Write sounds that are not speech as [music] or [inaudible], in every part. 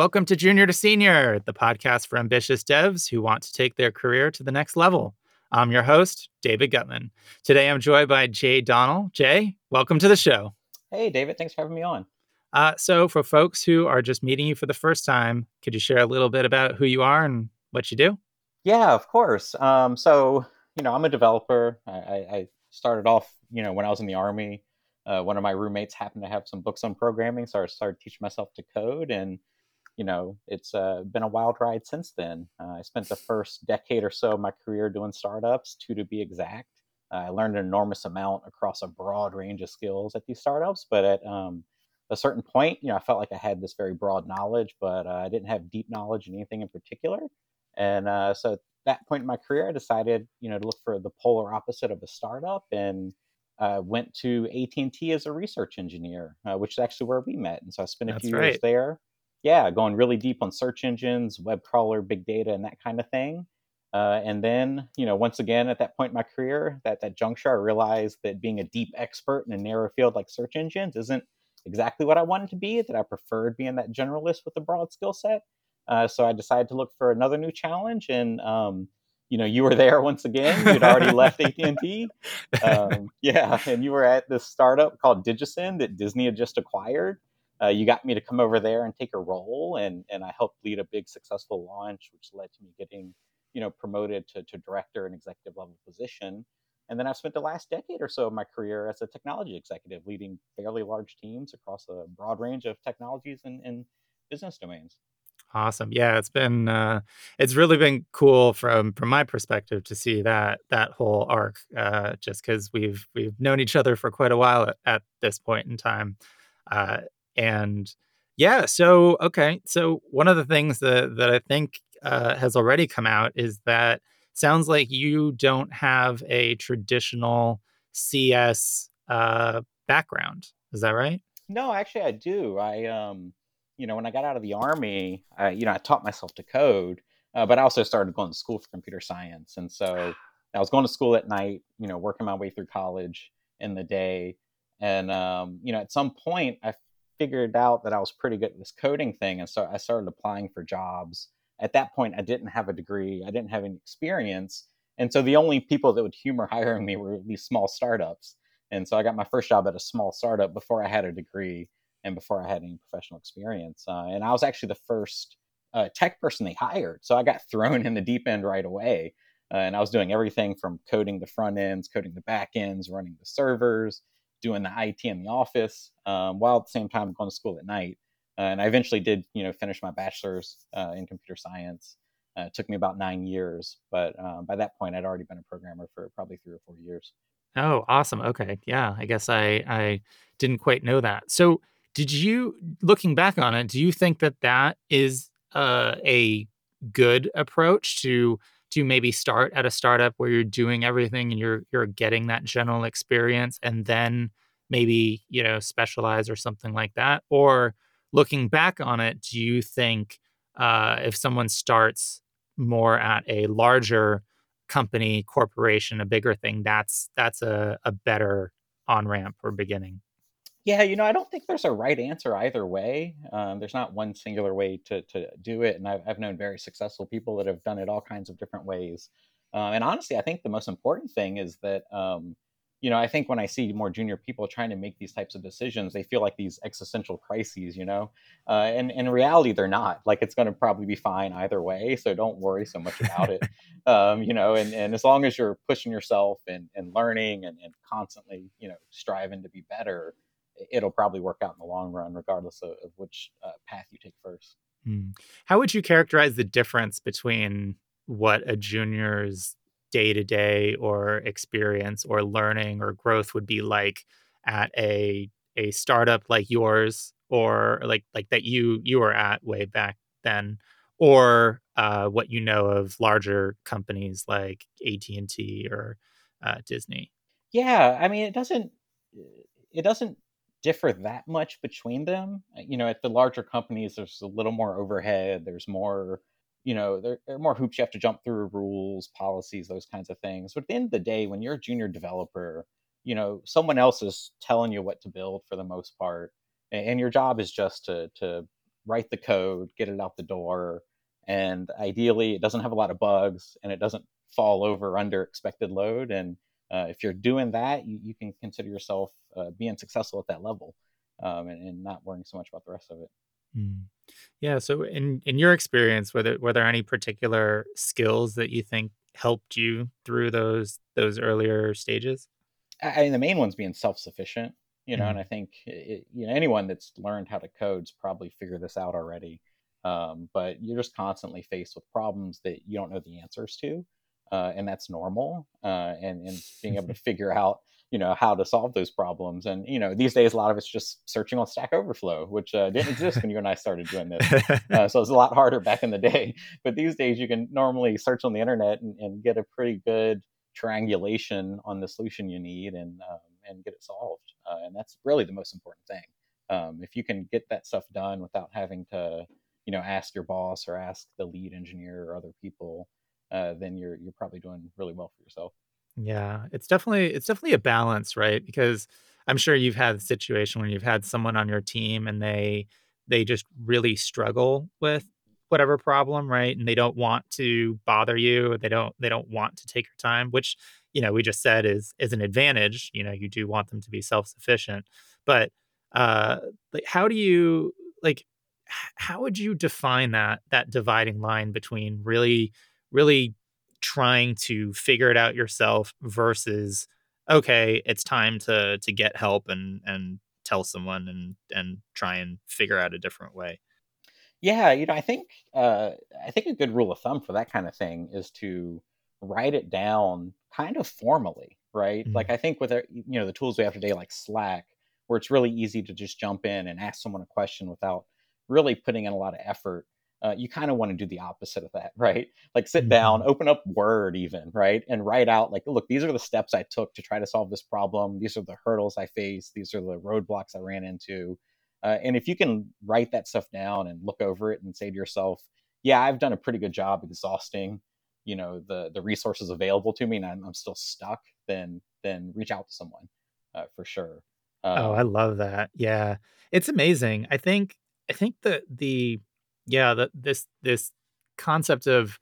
Welcome to Junior to Senior, the podcast for ambitious devs who want to take their career to the next level. I'm your host, David Gutman. Today I'm joined by Jay Donnell. Jay, welcome to the show. Hey, David, thanks for having me on. Uh, so, for folks who are just meeting you for the first time, could you share a little bit about who you are and what you do? Yeah, of course. Um, so, you know, I'm a developer. I, I, started off, you know, when I was in the Army. Uh, one of my roommates happened to have some books on programming, so I started teaching myself to code. And you know, it's uh, been a wild ride since then. Uh, I spent the first decade or so of my career doing startups, two to be exact. Uh, I learned an enormous amount across a broad range of skills at these startups, but at um, a certain point, you know, I felt like I had this very broad knowledge, but uh, I didn't have deep knowledge in anything in particular. And uh, so at that point in my career, I decided, you know, to look for the polar opposite of a startup and uh, went to AT&T as a research engineer, uh, which is actually where we met. And so I spent a That's few right. years there yeah, going really deep on search engines, web crawler, big data, and that kind of thing. Uh, and then, you know, once again at that point in my career, that that juncture, I realized that being a deep expert in a narrow field like search engines isn't exactly what I wanted to be. That I preferred being that generalist with a broad skill set. Uh, so I decided to look for another new challenge, and um, you know, you were there once again. You'd already left [laughs] AT and T. Um, yeah, and you were at this startup called DigiSynd that Disney had just acquired uh, you got me to come over there and take a role, and and I helped lead a big successful launch, which led to me getting you know promoted to, to director and executive level position. And then I've spent the last decade or so of my career as a technology executive, leading fairly large teams across a broad range of technologies and, and business domains. Awesome. Yeah, it's been uh, it's really been cool from from my perspective to see that that whole arc. Uh, just because we've we've known each other for quite a while at, at this point in time. Uh, and yeah, so okay, so one of the things that that I think uh, has already come out is that sounds like you don't have a traditional CS uh, background. Is that right? No, actually, I do. I um, you know, when I got out of the army, I, you know, I taught myself to code, uh, but I also started going to school for computer science, and so [sighs] I was going to school at night, you know, working my way through college in the day, and um, you know, at some point, I figured out that I was pretty good at this coding thing, and so I started applying for jobs. At that point, I didn't have a degree, I didn't have any experience, and so the only people that would humor [laughs] hiring me were these small startups. And so I got my first job at a small startup before I had a degree and before I had any professional experience. Uh, and I was actually the first uh, tech person they hired, so I got [laughs] thrown in the deep end right away. Uh, and I was doing everything from coding the front ends, coding the back ends, running the servers, doing the IT in the office, um, while at the same time going to school at night. Uh, and I eventually did, you know, finish my bachelor's uh, in computer science. Uh, it took me about nine years, but uh, by that point, I'd already been a programmer for probably three or four years. Oh, awesome. Okay, yeah. I guess I I didn't quite know that. So, did you, looking back on it, do you think that that is uh, a good approach to to maybe start at a startup where you're doing everything and you're you're getting that general experience and then maybe you know specialize or something like that? Or looking back on it do you think uh, if someone starts more at a larger company corporation a bigger thing that's that's a, a better on ramp or beginning yeah, you know, I don't think there's a right answer either way. Um, there's not one singular way to to do it, and I've, I've known very successful people that have done it all kinds of different ways. Uh, and honestly, I think the most important thing is that um, you know, I think when I see more junior people trying to make these types of decisions, they feel like these existential crises, you know, uh, and, and in reality, they're not. Like it's going to probably be fine either way, so don't worry so much about it, [laughs] um, you know. And, and as long as you're pushing yourself and, and learning and, and constantly, you know, striving to be better, it'll probably work out in the long run, regardless of, of which uh, path you take first. Hmm. How would you characterize the difference between what a junior's day to day or experience or learning or growth would be like at a a startup like yours or like like that you you were at way back then or uh, what you know of larger companies like AT&T or uh, Disney yeah i mean it doesn't it doesn't differ that much between them. Uh, you know, at the larger companies, there's a little more overhead. There's more, you know, there, there, are more hoops you have to jump through, rules, policies, those kinds of things. But at the end of the day, when you're a junior developer, you know, someone else is telling you what to build for the most part, and, and your job is just to to write the code, get it out the door, and ideally it doesn't have a lot of bugs and it doesn't fall over under expected load. And uh, if you're doing that, you, you can consider yourself uh, being successful at that level um, and, and, not worrying so much about the rest of it. Mm. Yeah. So, in in your experience, were there were there any particular skills that you think helped you through those those earlier stages? I mean, the main one's being self sufficient. You know, Mm. and I think it, you know anyone that's learned how to code's probably figured this out already. Um, but you're just constantly faced with problems that you don't know the answers to, uh, and that's normal. Uh, and and being able to [laughs] figure out you know how to solve those problems. And you know these days a lot of it's just searching on stack overflow which uh, didn't exist when you and i started doing this. Uh, so it's a lot harder back in the day. [laughs] But these days you can normally search on the internet and, and get a pretty good triangulation on the solution you need and um, and get it solved. Uh, and that's really the most important thing. Um, if you can get that stuff done without having to you know ask your boss or ask the lead engineer or other people uh, then you're you're probably doing really well for yourself Yeah, it's definitely it's definitely a balance, right? Because I'm sure you've had a situation where you've had someone on your team and they they just really struggle with whatever problem, right? And they don't want to bother you. They don't they don't want to take your time, which, you know, we just said is is an advantage. You know, you do want them to be self-sufficient. But uh like how do you like how would you define that that dividing line between really really trying to figure it out yourself versus okay it's time to to get help and and tell someone and and try and figure out a different way Yeah, you know, I think uh, I think a good rule of thumb for that kind of thing is to write it down kind of formally, right? Like Mm, I think with our, you know the tools we have today, like Slack, where it's really easy to just jump in and ask someone a question without really putting in a lot of effort. Uh, you kind of want to do the opposite of that, [laughs] right? Like sit down, mhm. open up Word, even, right, and write out like, look, these are the steps I took to try to solve this problem. These are the hurdles I faced. These are the roadblocks I ran into uh, and if you can write that stuff down and look over it and say to yourself, yeah, I've done a pretty good job exhausting, you know, the the resources available to me, and I'm, I'm still stuck, then then reach out to someone uh, for sure. oh i Um, love that yeah it's amazing i think i think that the yeah this this concept of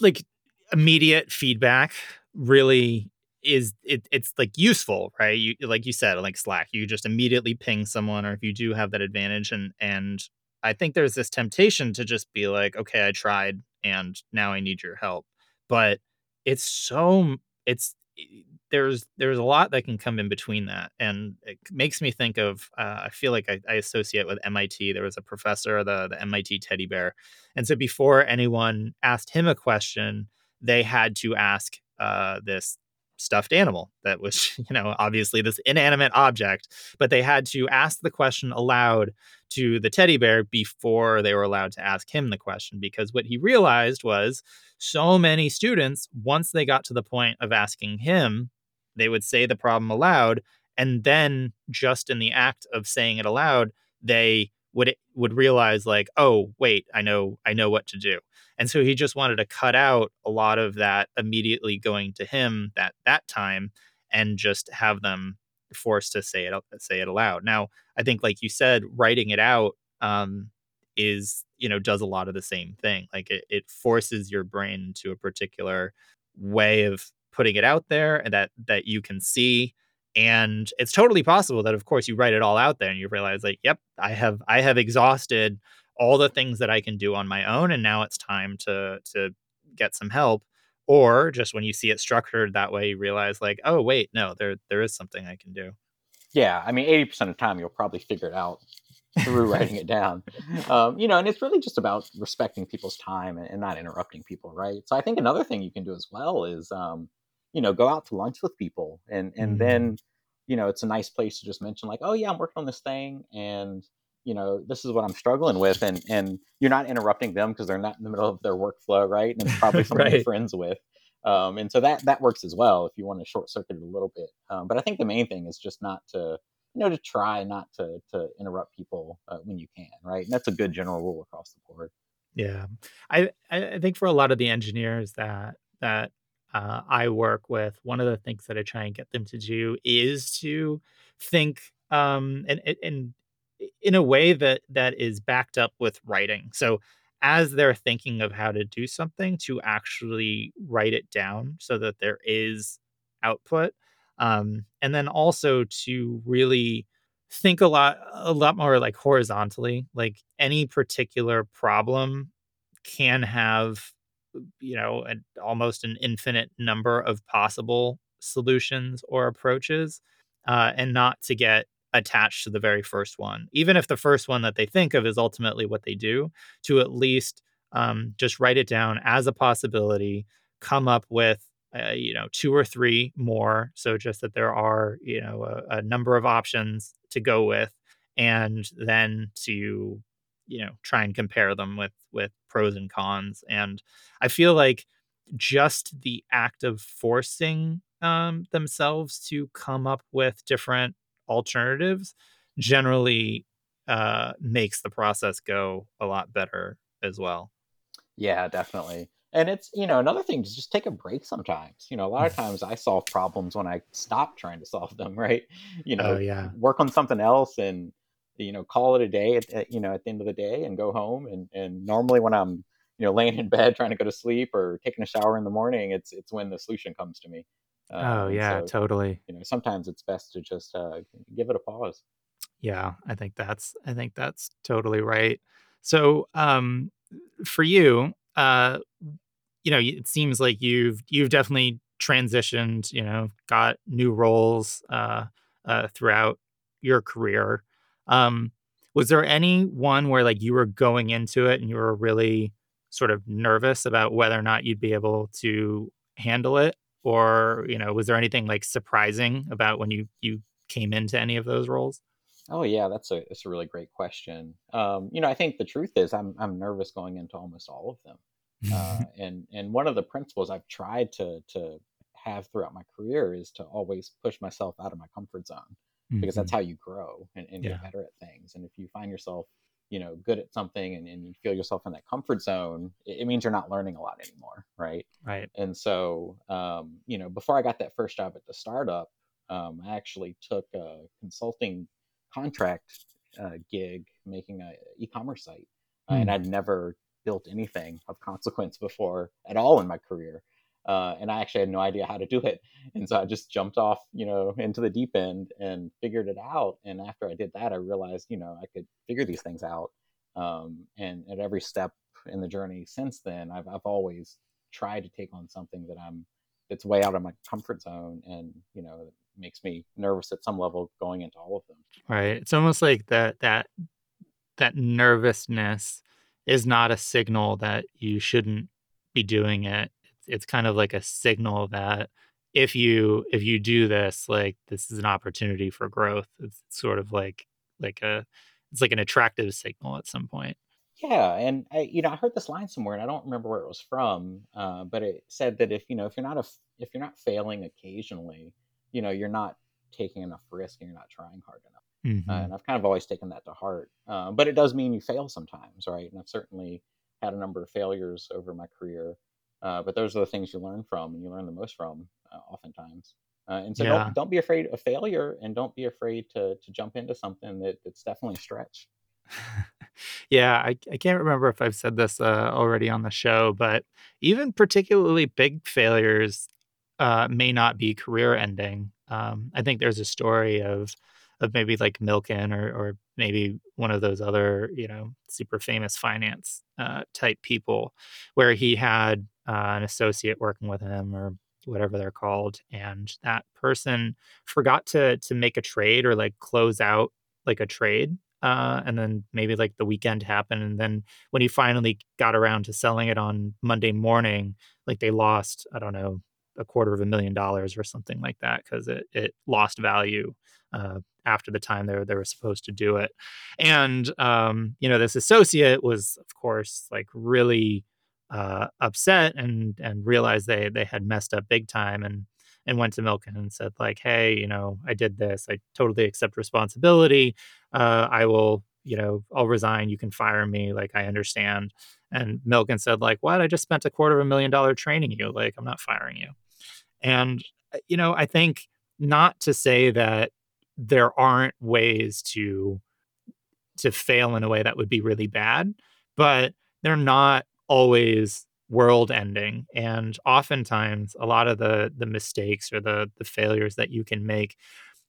like immediate feedback really is it, it's like useful right? You like you said like slack you just immediately ping someone or if you do have that advantage and and i think there's this temptation to just be like okay i tried and now i need your help. But it's so it's there's there's a lot that can come in between that and it makes me think of uh, i feel like I, I associate with mit there was a professor the the mit teddy bear and so before anyone asked him a question they had to ask uh, this stuffed animal that was, [laughs] you know, obviously this inanimate object, but they had to ask the question aloud to the teddy bear before they were allowed to ask him the question. Because what he realized was so many students, once they got to the point of asking him, they would say the problem aloud. And then just in the act of saying it aloud, they would would realize like, oh, wait, I know I know what to do and so he just wanted to cut out a lot of that immediately going to him that that time and just have them forced to say it say it aloud. Now, I think like you said, writing it out um, is you know does a lot of the same thing. Like it, it forces your brain to a particular way of putting it out there and that that you can see and it's totally possible that of course you write it all out there and you realize like yep i have i have exhausted all the things that I can do on my own and now it's time to to get some help or just when you see it structured that way you realize like oh wait no there there is something I can do. yeah, I mean, eighty percent of the time you'll probably figure it out through writing it down. [laughs] Um, you know, and it's really just about respecting people's time and, and not interrupting people, right? So I think another thing you can do as well is, um, you know, go out to lunch with people, and and Mm, then, you know, it's a nice place to just mention like, oh yeah, I'm working on this thing, and you know, this is what I'm struggling with, and and you're not interrupting them because they're not in the middle of their workflow, right? And it's probably [laughs] someone you're friends with. Um, and so that that works as well if you want to short circuit it a little bit. Um, but I think the main thing is just not to you know, to try not to to interrupt people uh, when you can, right? And that's a good general rule across the board. Yeah. I I think for a lot of the engineers that that uh, I work with, one of the things that I try and get them to do is to think um and and in a way that that is backed up with writing. So as they're thinking of how to do something to actually write it down so that there is output um, and then also to really think a lot a lot more like horizontally like any particular problem can have you know an, almost an infinite number of possible solutions or approaches uh, and not to get attached to the very first one. Even if the first one that they think of is ultimately what they do to at least um, just write it down as a possibility come up with uh, you know two or three more so just that there are you know a, a number of options to go with and then to you know try and compare them with with pros and cons and i feel like just the act of forcing um, themselves to come up with different alternatives generally uh, makes the process go a lot better as well. Yeah definitely and it's you know another thing is just take a break sometimes you know a lot of [laughs] times i solve problems when i stop trying to solve them right? You know oh yeah. work on something else and you know call it a day at, at, you know at the end of the day and go home and and normally when i'm you know laying in bed trying to go to sleep or taking a shower in the morning it's it's when the solution comes to me. Uh, oh yeah so, totally. you know sometimes it's best to just uh, give it a pause. Yeah i think that's i think that's totally right. So um for you uh you know it seems like you've you've definitely transitioned you know got new roles uh, uh throughout your career um, was there any one where like you were going into it and you were really sort of nervous about whether or not you'd be able to handle it? Or, you know, was there anything like surprising about when you you came into any of those roles? Oh yeah, that's a that's a really great question. Um, you know, I think the truth is I'm I'm nervous going into almost all of them. Uh, [laughs] and and one of the principles I've tried to to have throughout my career is to always push myself out of my comfort zone because that's Mhm. how you grow and, and get better at things. And if you find yourself, you know, good at something and, and you feel yourself in that comfort zone, it, it means you're not learning a lot anymore, right? right. And so, um, you know, before I got that first job at the startup, um, I actually took a consulting contract uh, gig making a e-commerce site, uh, and Mm, I'd never built anything of consequence before at all in my career. Uh, and I actually had no idea how to do it, and so I just jumped off, you know, into the deep end and figured it out. And after I did that, I realized, you know, I could figure these things out. Um, and at every step in the journey since then, I've I've always tried to take on something that I'm that's way out of my comfort zone, and you know, makes me nervous at some level going into all of them. right. It's almost like that that that nervousness is not a signal that you shouldn't be doing it. It's, kind of like a signal that if you if you do this, like this is an opportunity for growth. It's sort of like like a it's like an attractive signal at some point. Yeah, and I, you know, I heard this line somewhere, and I don't remember where it was from, uh, but it said that if you know, if you're not a, if you're not failing occasionally, you know, you're not taking enough risk, and you're not trying hard enough. Uh, hmm and I've kind of always taken that to heart. Uh, but it does mean you fail sometimes, right? And I've certainly had a number of failures over my career. Uh, but those are the things you learn from, and you learn the most from, uh, oftentimes. Uh, and so don't don't be afraid of failure, and don't be afraid to to jump into something that that's definitely a stretch. [laughs] Yeah, I I can't remember if I've said this, uh, already on the show, but even particularly big failures, uh, may not be career ending. Um, I think there's a story of of maybe like Milken or or maybe one of those other, you know, super famous finance, uh, type people where he had, uh, an associate working with him or whatever they're called, and that person forgot to to make a trade or, like, close out, like, a trade uh, and then maybe like the weekend happened, and then when he finally got around to selling it on Monday morning, like they lost, I don't know, a quarter of a million dollars or something like that because it it lost value uh, after the time they were they were supposed to do it. And um, you know, this associate was, of course, like really uh, upset and and realized they they had messed up big time and and went to Milken and said like, hey, you know, I did this. I totally accept responsibility uh, I will, you know, I'll resign. You can fire me. Like, I understand. And Milken said, like, what? I just spent a quarter of a million dollar training you. Like, I'm not firing you. And, uh, you know, I think not to say that there aren't ways to to fail in a way that would be really bad, but they're not always world ending and oftentimes a lot of the the mistakes or the the failures that you can make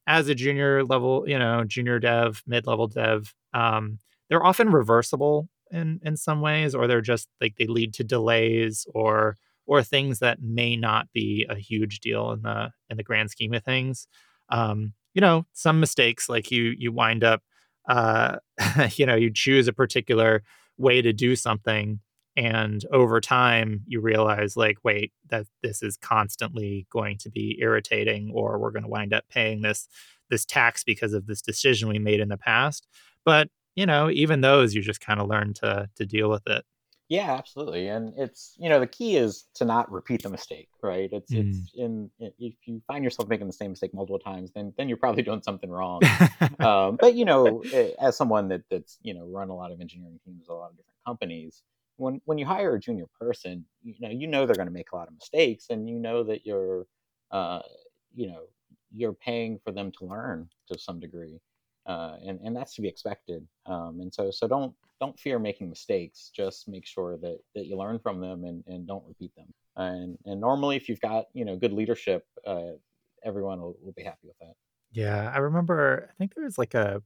as a junior level you know junior dev mid-level dev um, they're often reversible in in some ways or they're just like they lead to delays or or things that may not be a huge deal in the in the grand scheme of things. Um, you know some mistakes like you you wind up uh, [laughs] you know you choose a particular way to do something and over time you realize like wait that this is constantly going to be irritating or we're going to wind up paying this this tax because of this decision we made in the past. But you know even those you just kind of learn to to deal with it. Yeah absolutely and it's you know the key is to not repeat the mistake right? It's mm. it's in if you find yourself making the same mistake multiple times then then you're probably doing something [laughs] wrong. Um, but you know as someone that that's you know run a lot of engineering teams a lot of different companies when when you hire a junior person, you know you know they're going to make a lot of mistakes, and you know that you're, uh, you know, you're paying for them to learn to some degree, uh, and and that's to be expected. Um, and so so don't don't fear making mistakes. Just make sure that that you learn from them and and don't repeat them. And and normally, if you've got you know good leadership, uh, everyone will, will be happy with that. Yeah, I remember. I think there was like a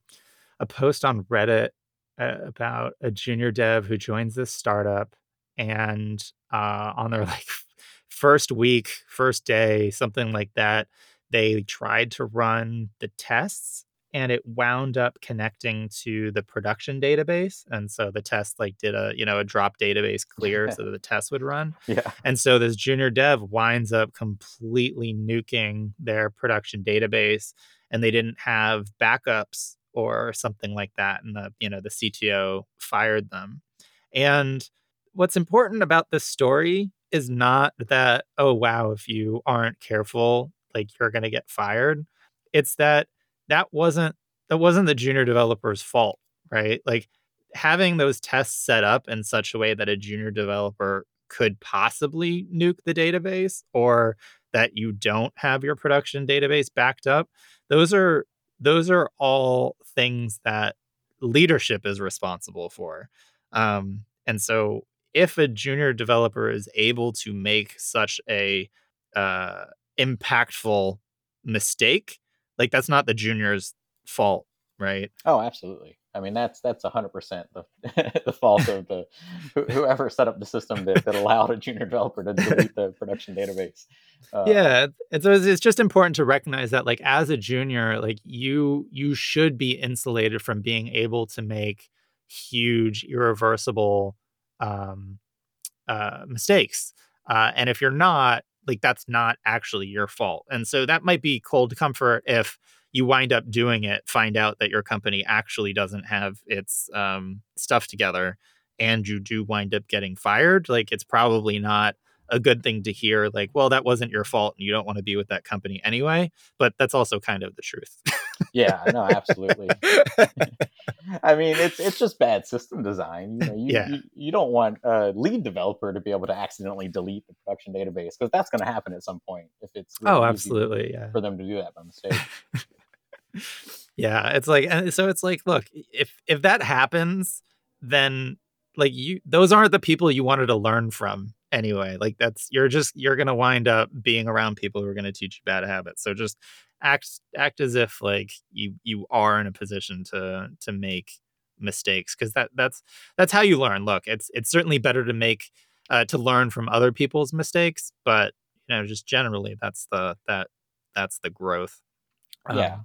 a post on Reddit about a junior dev who joins this startup and uh, on their [laughs] like first week first day something like that they tried to run the tests and it wound up connecting to the production database. And so the test like did a you know a drop database clear [laughs] so that the test would run. Yeah. And so this junior dev winds up completely nuking their production database and they didn't have backups or something like that and the you know the CTO fired them. And what's important about this story is not that oh wow if you aren't careful like you're going to get fired. It's that that wasn't that wasn't the junior developer's fault, right? Like having those tests set up in such a way that a junior developer could possibly nuke the database or that you don't have your production database backed up those are those are all things that leadership is responsible for. Um, and so if a junior developer is able to make such a uh, impactful mistake, like that's not the junior's fault, right? Oh, absolutely. I mean, that's that's hundred percent the [laughs] the fault of the whoever set up the system that, that allowed a junior developer to delete the production database. Uh, yeah, and so it's just important to recognize that, like, as a junior, like you you should be insulated from being able to make huge, irreversible um, uh, mistakes. Uh, and if you're not, like, that's not actually your fault. And so that might be cold comfort if you wind up doing it, find out that your company actually doesn't have its um, stuff together, and you do wind up getting fired, like it's probably not a good thing to hear. Like, well, that wasn't your fault, and you don't want to be with that company anyway. But that's also kind of the truth. yeah, no, absolutely. [laughs] I mean, it's it's just bad system design. You know, you, yeah. you, you, don't want a lead developer to be able to accidentally delete the production database because that's going to happen at some point if it's really oh, absolutely, yeah, for them to do that by mistake [laughs] yeah, it's like so it's like, look, if if that happens, then like you those aren't the people you wanted to learn from anyway. Like that's you're just you're gonna wind up being around people who are gonna teach you bad habits. So just act act as if like you you are in a position to to make mistakes because that that's that's how you learn. Look, it's it's certainly better to make uh, to learn from other people's mistakes, but you know, just generally that's the that that's the growth. Yeah.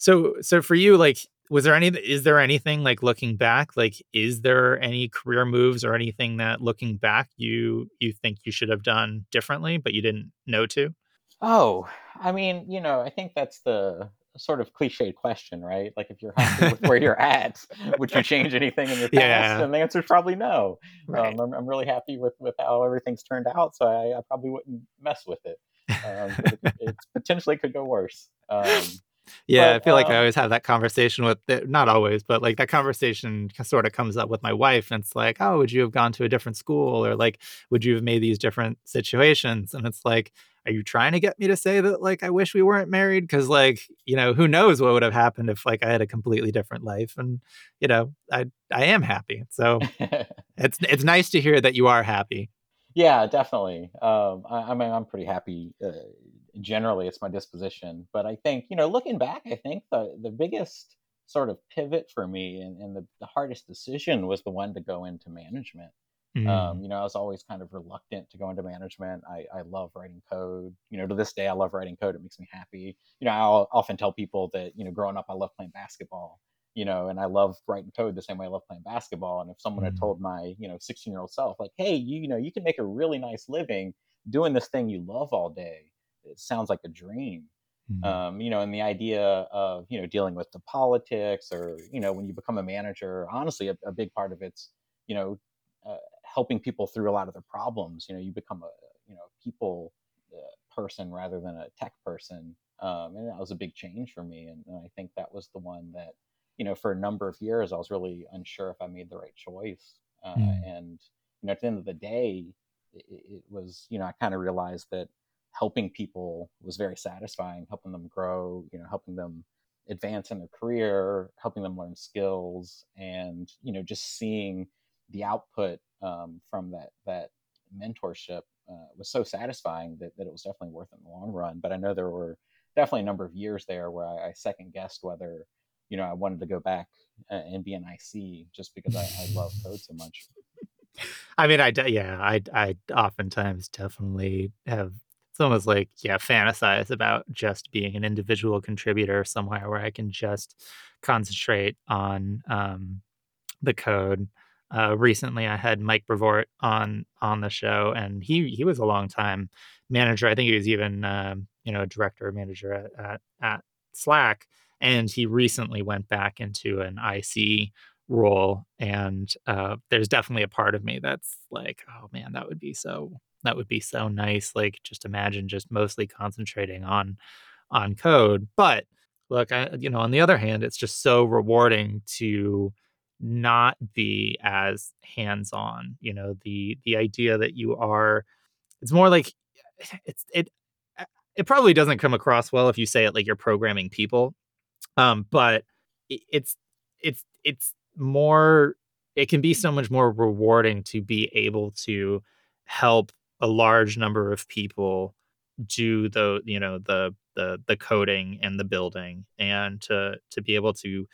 So so for you, like, was there any is there anything like looking back, like, is there any career moves or anything that looking back you you think you should have done differently, but you didn't know to? Oh, I mean, you know, I think that's the sort of cliched question, right? Like, if you're happy with where you're [laughs] at, would you change anything in your past? Yeah. And the answer is probably no. Right. Um, I'm, I'm, really happy with with how everything's turned out, so I, I probably wouldn't mess with it. Um, it, it, potentially could go worse. Um, yeah, but, I feel like I um always have that conversation with not always, but like that conversation sort of comes up with my wife, and it's like, oh, would you have gone to a different school, or like, would you have made these different situations? And it's like, are you trying to get me to say that like I wish we weren't married? Because like you know who knows what would have happened if like I had a completely different life, and you know I I am happy. So [laughs] it's it's nice to hear that you are happy. Yeah, definitely. Um, I, I mean, I'm pretty happy. Uh, generally, it's my disposition, but I think you know, looking back, I think the the biggest sort of pivot for me and, and the, the hardest decision was the one to go into management. Um, mm. you know, I was always kind of reluctant to go into management. I, I love writing code. You know, to this day, I love writing code. It makes me happy. You know, I'll often tell people that, you know, growing up, I love playing basketball, you know, and I love writing code the same way I love playing basketball. And if someone mm. had told my, you know, 16 year old self, like, hey, you, you know, you can make a really nice living doing this thing you love all day, it sounds like a dream. Mm. Um, you know, and the idea of, you know, dealing with the politics or, you know, when you become a manager, honestly, a, a big part of it's, you know, uh, helping people through a lot of their problems. You know, you become a you know people uh, person rather than a tech person, um, and that was a big change for me. And, and, I think that was the one that you know for a number of years I was really unsure if I made the right choice. Uh, mm. And you know, at the end of the day, it, it was you know I kind of realized that helping people was very satisfying, helping them grow, you know, helping them advance in their career, helping them learn skills, and you know, just seeing the output um, from that that mentorship uh, was so satisfying that, that it was definitely worth it in the long run. But I know there were definitely a number of years there where I, I second guessed whether you know I wanted to go back uh, and be an IC just because I, I love code so much. [laughs] I mean, I yeah, I I oftentimes definitely have. Almost like yeah, fantasize about just being an individual contributor somewhere where I can just concentrate on um, the code uh, recently I had Mike Brevoort on on the show, and he he was a long time manager. I think he was even um, you know a director or manager at, at, at Slack, and he recently went back into an IC role. And uh, there's definitely a part of me that's like, oh man, that would be so that would be so nice. Like just imagine just mostly concentrating on on code, but look, I, you know, on the other hand, it's just so rewarding to not be as hands on you know the the idea that you are it's more like [sighs] it's it uh, it probably doesn't come across well if you say it like you're programming people um but it's it's it's more it can be so much more rewarding to be able to help a large number of people do the you know the the the coding and the building and to to be able to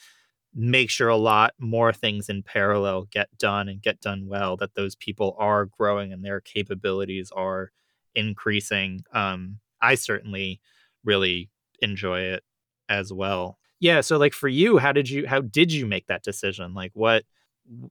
make sure a lot more things in parallel get done and get done well that those people are growing and their capabilities are increasing um, i certainly really enjoy it as well. Yeah so like for you how did you how did you make that decision? Like what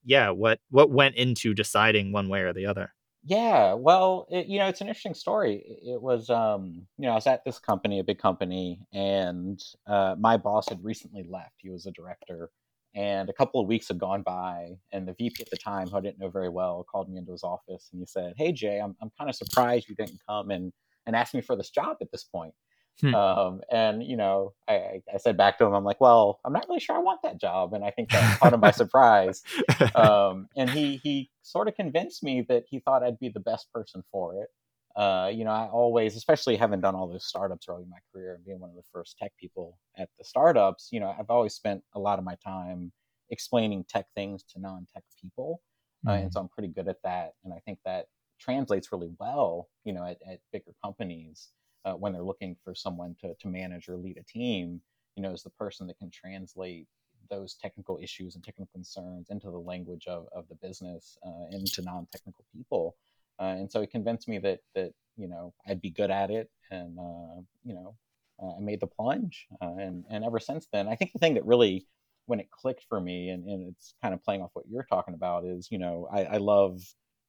yeah what what went into deciding one way or the other yeah, well, it, you know, it's an interesting story. It was, um, you know, I was at this company, a big company, and uh, my boss had recently left. He was a director, and a couple of weeks had gone by, and the VP at the time, who I didn't know very well, called me into his office and he said, "Hey, Jay, I'm I'm kind of surprised you didn't come and and ask me for this job at this point." Hmm. Um, and you know, I, I said back to him, I'm like, well, I'm not really sure I want that job, and I think that caught him by surprise. [laughs] Um, and he he sort of convinced me that he thought I'd be the best person for it. Uh, you know, I always, especially having done all those startups early in my career and being one of the first tech people at the startups, you know, I've always spent a lot of my time explaining tech things to non-tech people, mm-hmm. uh, and so mm-hmm. I'm pretty good at that. And I think that translates really well, you know, at, at bigger companies uh, when they're looking for someone to, to manage or lead a team, you know, is the person that can translate those technical issues and technical concerns into the language of, of the business uh, into non-technical people. Uh, and so it convinced me that that you know I'd be good at it, and uh, you know uh, I made the plunge. Uh, and and ever since then, I think the thing that really when it clicked for me, and, and it's kind of playing off what you're talking about, is you know I, I love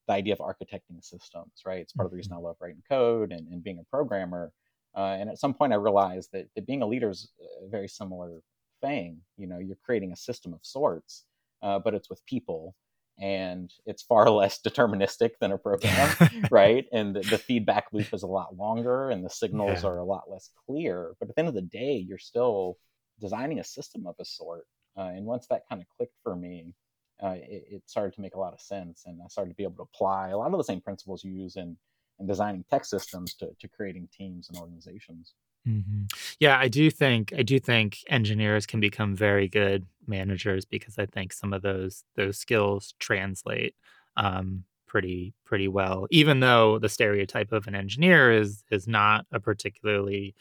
the idea of architecting systems, right? It's part of the reason mm-hmm. I love writing code and, and being a programmer. Uh, and at some point, I realized that, that being a leader is a very similar thing. You know, you're creating a system of sorts, uh, but it's with people, and it's far [laughs] less deterministic than a [laughs] program, right? And the, the, feedback loop is a lot longer, and the signals yeah. are a lot less clear. But at the end of the day, you're still designing a system of a sort. Uh, and once that kind of clicked for me, uh, it, it, started to make a lot of sense, and I started to be able to apply a lot of the same principles you use in and designing tech systems to, to creating teams and organizations. Mm-hmm. Yeah, I do think I do think engineers can become very good managers because I think some of those those skills translate um, pretty pretty well. Even though the stereotype of an engineer is is not a particularly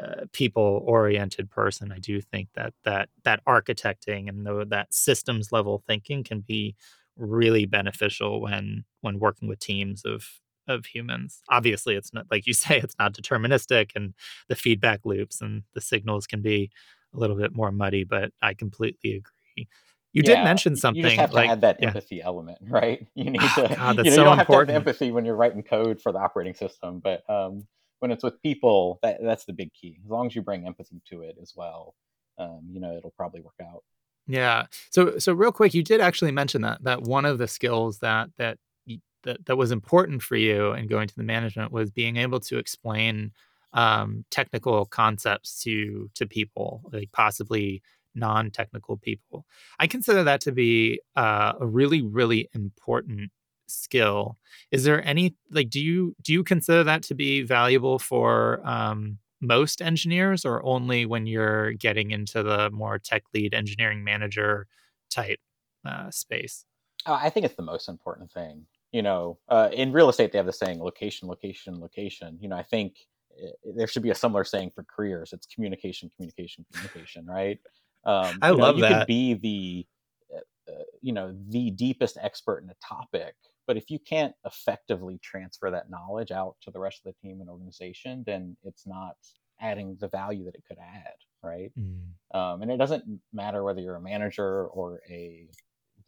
uh, people oriented person, I do think that that that architecting and the, that systems level thinking can be really beneficial when when working with teams of of humans. Obviously, it's not like you [laughs] say, it's not deterministic, and the feedback loops and the signals can be a little bit more muddy. But I completely agree. You yeah, did mention something. You just have like, to add that yeah. empathy element, right? [laughs] You need to. God, you, know, so you don't important. have to have empathy when you're writing code for the operating system, but um, when it's with people, that that's the big key. As long as you bring empathy to it as well, um, you know, it'll probably work out. Yeah. So so real quick, you did actually mention that that one of the skills that that that that was important for you in going to the management was being able to explain um, technical concepts to to people, like possibly non-technical people. I consider that to be uh, a really really important skill. Is there any like do you do you consider that to be valuable for um, most engineers, or only when you're getting into the more tech lead engineering manager type uh, space? Uh, I think it's the most important thing you know, uh, in real estate, they have the saying location, location, location. You know, I think eh, there should be a similar saying for careers. It's communication, communication, communication, right? Um, I love know, you that. You could be the, uh, uh, you know, the deepest expert in a topic, but if you can't effectively transfer that knowledge out to the rest of the team and organization, then it's not adding the value that it could add, right? Mm. Um, and it doesn't matter whether you're a manager or a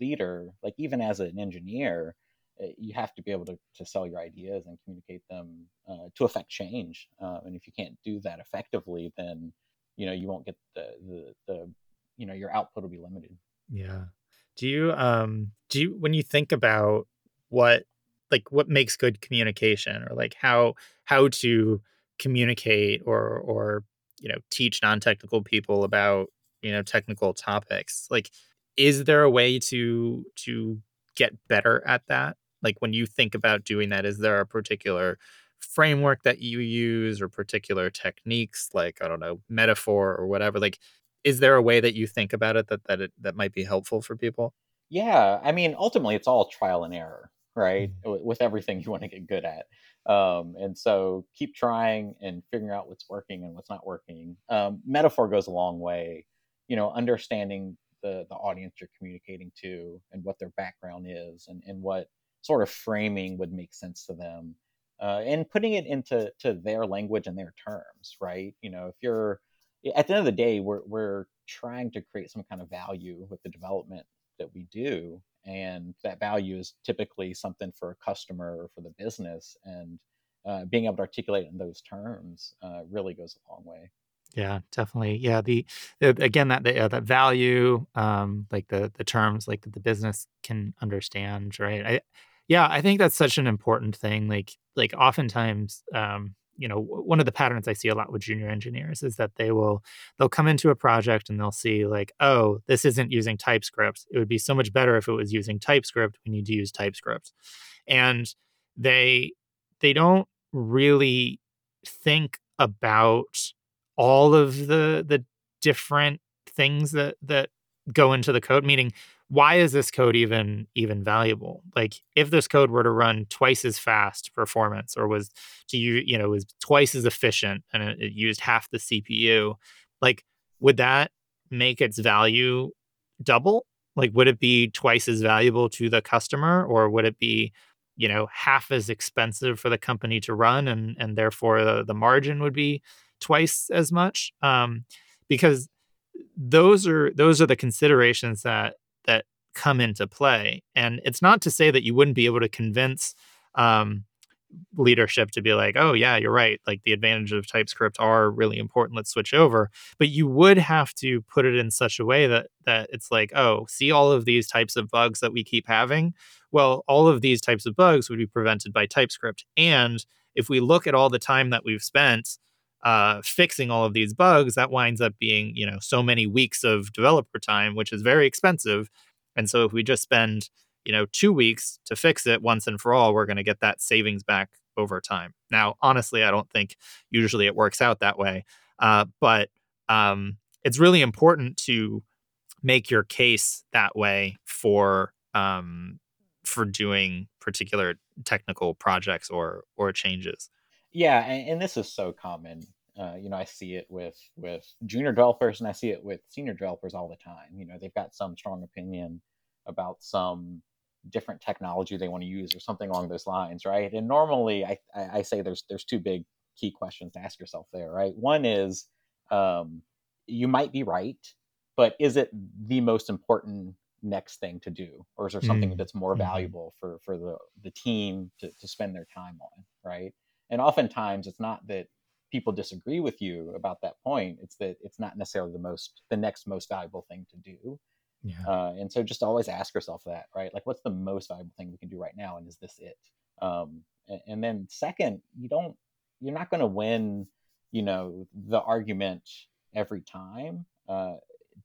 leader. Like even as an engineer, Eh, you have to be able to, to sell your ideas and communicate them uh, to affect change. Uh, and if you can't do that effectively, then you know you won't get the, the the you know your output will be limited. Yeah. Do you um do you when you think about what like what makes good communication or like how how to communicate or or you know teach non-technical people about you know technical topics like is there a way to to get better at that like when you think about doing that, is there a particular framework that you use or particular techniques like I don't know, metaphor or whatever? Like is there a way that you think about it that that it, that might be helpful for people? Yeah, I mean, ultimately, it's all trial and error, right? Mm-hmm. With everything you want to get good at, um, and so keep trying and figuring out what's working and what's not working. Um, metaphor goes a long way, you know, understanding the the audience you're communicating to and what their background is and and what sort of framing would make sense to them uh, and putting it into to their language and their terms right you know if you're at the end of the day we're, we're trying to create some kind of value with the development that we do and that value is typically something for a customer or for the business and uh, being able to articulate in those terms uh, really goes a long way yeah definitely yeah the, the again that the, uh, that value um like the the terms like that the business can understand right i yeah, I think that's such an important thing. Like, like oftentimes, um, you know, one of the patterns I see a lot with junior engineers is that they will they'll come into a project and they'll see like, oh, this isn't using TypeScript. It would be so much better if it was using TypeScript. We need to use TypeScript, and they they don't really think about all of the the different things that that go into the code meaning why is this code even even valuable? Like if this code were to run twice as fast performance or was to you you know was twice as efficient and it, it used half the cpu like would that make its value double? Like would it be twice as valuable to the customer or would it be you know half as expensive for the company to run and and therefore the, the margin would be twice as much? Um because those are those are the considerations that that come into play. And it's not to say that you wouldn't be able to convince um, leadership to be like, oh, yeah, you're right. Like the advantages of TypeScript are really important. Let's switch over. But you would have to put it in such a way that that it's like, oh, see all of these types of bugs that we keep having. Well, all of these types of bugs would be prevented by TypeScript. And if we look at all the time that we've spent uh, fixing all of these bugs, that winds up being, you know, so many weeks of developer time, which is very expensive. And so if we just spend, you know, two weeks to fix it once and for all, we're going to get that savings back over time. Now, honestly, I don't think usually it works out that way. Uh, but um, it's really important to make your case that way for um, for doing particular technical projects or or changes. Yeah, and, and this is so common. Uh, you know, I see it with with junior developers, and I see it with senior developers all the time. You know, they've got some strong opinion about some different technology they want to use or something along those lines, right? And normally, I, I say there's there's two big key questions to ask yourself there, right? One is um, you might be right, but is it the most important next thing to do, or is there something mm. that's more mm-hmm. valuable for for the the team to, to spend their time on, right? And oftentimes, it's not that people disagree with you about that point; it's that it's not necessarily the most the next most valuable thing to do yeah. Uh, and so just always ask yourself that, right? Like, what's the most valuable thing we can do right now? And is this it? Um, and, and then second, you don't, you're not going to win, you know, the argument every time. Uh,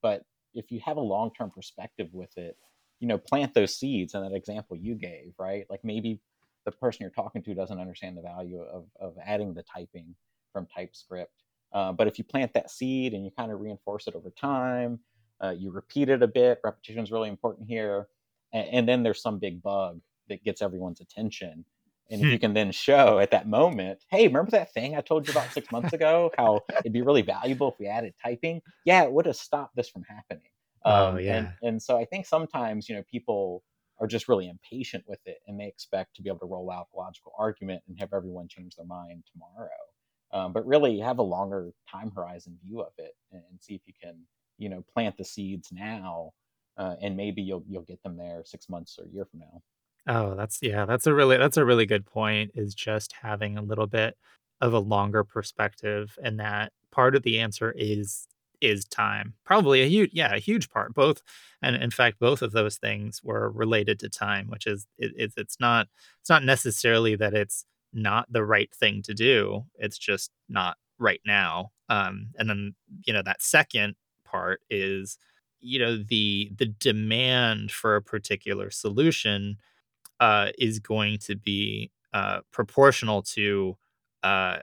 but if you have a long-term perspective with it, you know, plant those seeds in that example you gave, right? Like maybe the person you're talking to doesn't understand the value of, of adding the typing from TypeScript. Uh, but if you plant that seed and you kind of reinforce it over time, uh, you repeat it a bit. Repetition is really important here. And, and, then there's some big bug that gets everyone's attention. And if hmm. you can then show at that moment, hey, remember that thing I told you about six months ago? How [laughs] it'd be really valuable if we added typing? Yeah, it would have stopped this from happening. Oh, um, oh, yeah. And, and so I think sometimes, you know, people are just really impatient with it and they expect to be able to roll out a logical argument and have everyone change their mind tomorrow. Um, but really have a longer time horizon view of it and, and see if you can you know plant the seeds now uh, and maybe you'll you'll get them there six months or a year from now. Oh that's yeah that's a really that's a really good point is just having a little bit of a longer perspective and that part of the answer is is time. Probably a huge yeah a huge part. Both and in fact both of those things were related to time which is it, it's it's not it's not necessarily that it's not the right thing to do it's just not right now um and then you know that second part is you know the the demand for a particular solution uh, is going to be uh, proportional to uh,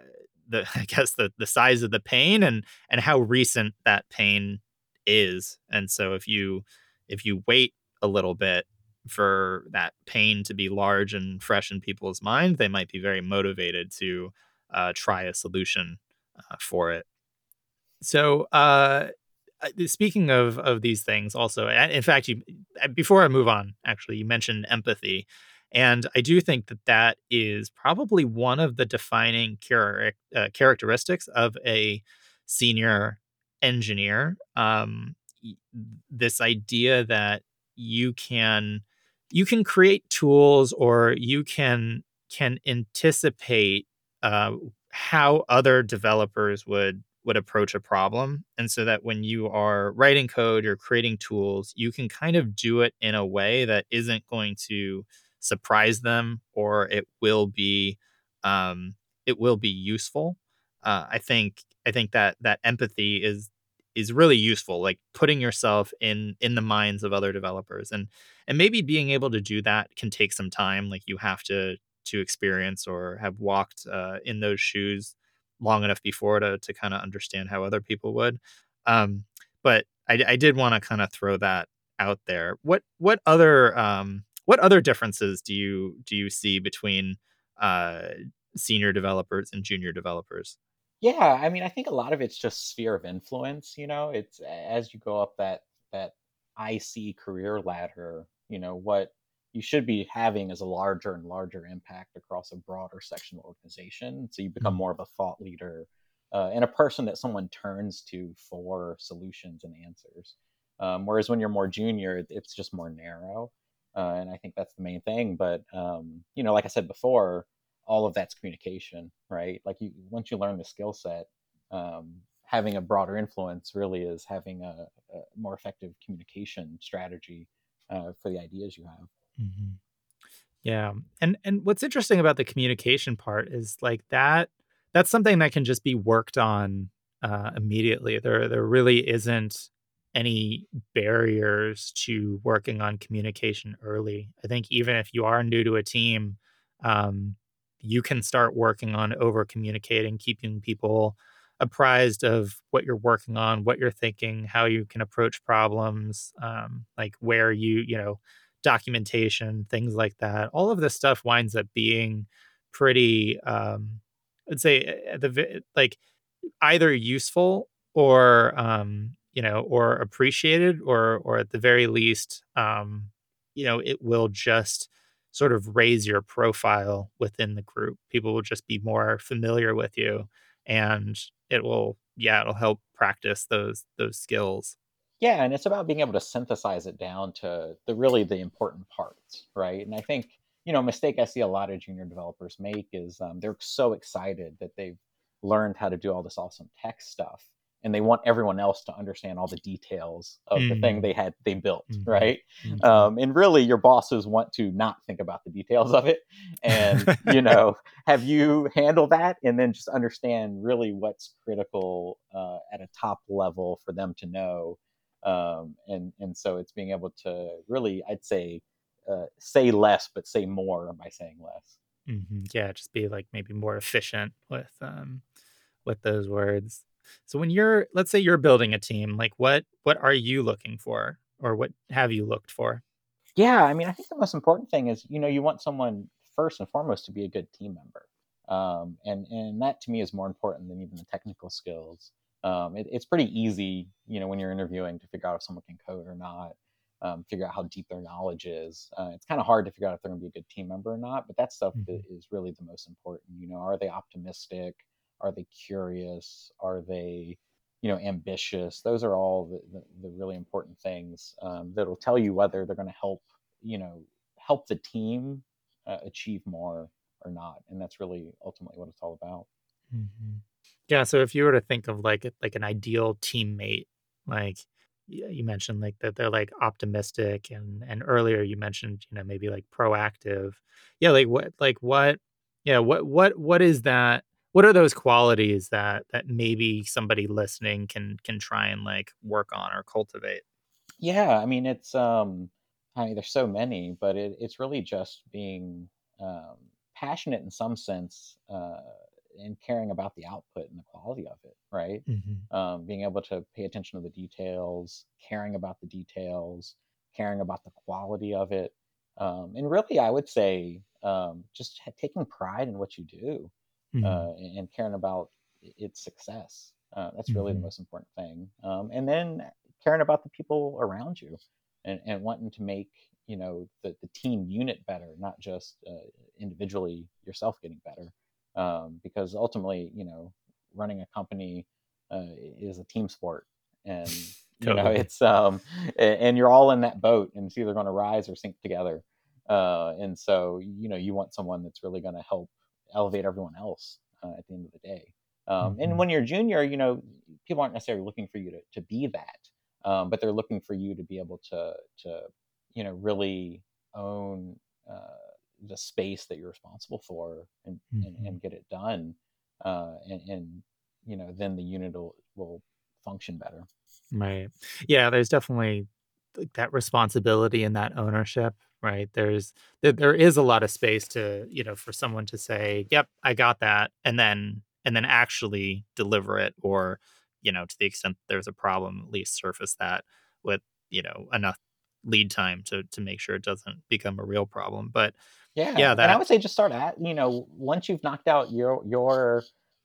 the [laughs] I guess the the size of the pain and and how recent that pain is. And so if you if you wait a little bit for that pain to be large and fresh in people's mind, they might be very motivated to uh, try a solution uh, for it. So uh, speaking of of these things, also, in fact, you before I move on, actually, you mentioned empathy, and I do think that that is probably one of the defining char- uh, characteristics of a senior engineer. Um, this idea that you can you can create tools or you can can anticipate uh, how other developers would would approach a problem. And so that when you are writing code or creating tools, you can kind of do it in a way that isn't going to surprise them or it will be um, it will be useful. Uh, I think I think that that empathy is is really useful like putting yourself in in the minds of other developers and and maybe being able to do that can take some time like you have to to experience or have walked uh, in those shoes long enough before to to kind of understand how other people would. Um, but I, I did want to kind of throw that out there. What what other um, what other differences do you do you see between uh, senior developers and junior developers? Yeah, I mean, I think a lot of it's just sphere of influence. You know, it's as you go up that that IC career ladder. You know what you should be having is a larger and larger impact across a broader section of organization. So you become mm-hmm. more of a thought leader uh, and a person that someone turns to for solutions and answers. Um, whereas when you're more junior, it's just more narrow. Uh, and I think that's the main thing. But um, you know, like I said before, all of that's communication, right? Like you, once you learn the skill set, um, having a broader influence really is having a, a more effective communication strategy uh, for the ideas you have. Mm-hmm. Yeah, and and what's interesting about the communication part is like that. That's something that can just be worked on uh, immediately. There there really isn't any barriers to working on communication early. I think even if you are new to a team, um, you can start working on over communicating, keeping people apprised of what you're working on, what you're thinking, how you can approach problems, um, like where you, you know, documentation, things like that. All of this stuff winds up being pretty, um, I'd say, eh, the like either useful or um, you know, or appreciated, or or at the very least, um, you know, it will just sort of raise your profile within the group. People will just be more familiar with you, and it will, yeah, it'll help practice those those skills. Yeah, and it's about being able to synthesize it down to the really the important parts, right? And I think you know, mistake I see a lot of junior developers make is um, they're so excited that they've learned how to do all this awesome tech stuff and they want everyone else to understand all the details of mm. the thing mm. they had they built mm-hmm. right mm-hmm. Um, and really your bosses want to not think about the details of it and you know [laughs] have you handle that and then just understand really what's critical uh, at a top level for them to know um, and and so it's being able to really i'd say uh, say less but say more by saying less mm-hmm. yeah just be like maybe more efficient with um with those words so when you're let's say you're building a team, like what what are you looking for or what have you looked for? Yeah, I mean, I think the most important thing is, you know, you want someone first and foremost to be a good team member. Um, and and that to me is more important than even the technical skills. Um, it, it's pretty easy, you know, when you're interviewing to figure out if someone can code or not, um, figure out how deep their knowledge is. Uh, it's kind of hard to figure out if they're going to be a good team member or not, but that stuff mm-hmm. is really the most important. You know, are they optimistic? Are they curious? Are they, you know, ambitious? Those are all the, the, the really important things um, that'll tell you whether they're going to help, you know, help the team uh, achieve more or not. And that's really ultimately what it's all about. Mm-hmm. Yeah. So if you were to think of like like an ideal teammate, like you mentioned like that they're like optimistic and and earlier you mentioned you know maybe like proactive yeah like what like what yeah what what what is that what are those qualities that that maybe somebody listening can can try and like work on or cultivate yeah i mean it's um i mean there's so many but it, it's really just being um, passionate in some sense uh, and caring about the output and the quality of it right mm-hmm. um, being able to pay attention to the details caring about the details caring about the quality of it um, and really i would say um, just taking pride in what you do mm-hmm. uh, and caring about its success. Uh, that's really mm-hmm. the most important thing. Um, and then caring about the people around you and, and wanting to make you know the, the team unit better, not just uh, individually yourself getting better. Um, because ultimately, you know, running a company uh, is a team sport, and [laughs] you know it's um, and you're all in that boat, and it's either going to rise or sink together. Uh, and so, you know, you want someone that's really going to help elevate everyone else uh, at the end of the day. Um, mm-hmm. And when you're junior, you know, people aren't necessarily looking for you to, to be that, um, but they're looking for you to be able to, to you know, really own uh, the space that you're responsible for and, mm-hmm. and, and, get it done. Uh, and, and, you know, then the unit will, will function better. Right. Yeah, there's definitely that responsibility and that ownership right? There's there, there is a lot of space to you know for someone to say yep i got that and then and then actually deliver it or you know to the extent there's a problem at least surface that with you know enough lead time to to make sure it doesn't become a real problem but yeah yeah that, and i would say just start at you know once you've knocked out your your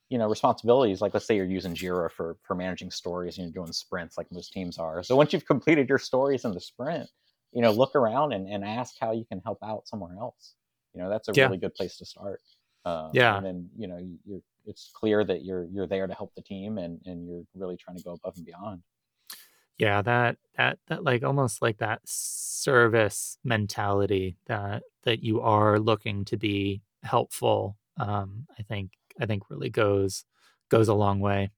you know responsibilities like let's say you're using jira for for managing stories and you're doing sprints like most teams are so once you've completed your stories in the sprint you know look around and, and ask how you can help out somewhere else you know that's a yeah. really good place to start um, yeah and then you know you're it's clear that you're you're there to help the team and and you're really trying to go above and beyond yeah that that that like almost like that service mentality that that you are looking to be helpful um i think I think really goes goes a long way.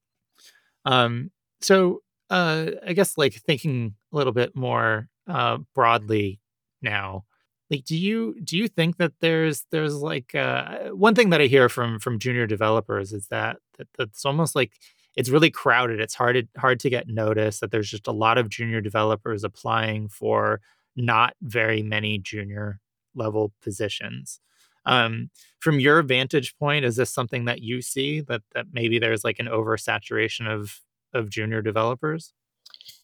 Um, so uh, I guess like thinking a little bit more uh, broadly now, like do you do you think that there's there's like uh, one thing that I hear from from junior developers is that, that that's almost like it's really crowded. It's hard to, hard to get noticed that there's just a lot of junior developers applying for not very many junior level positions. Um, from your vantage point, is this something that you see that that maybe there's like an oversaturation of of junior developers?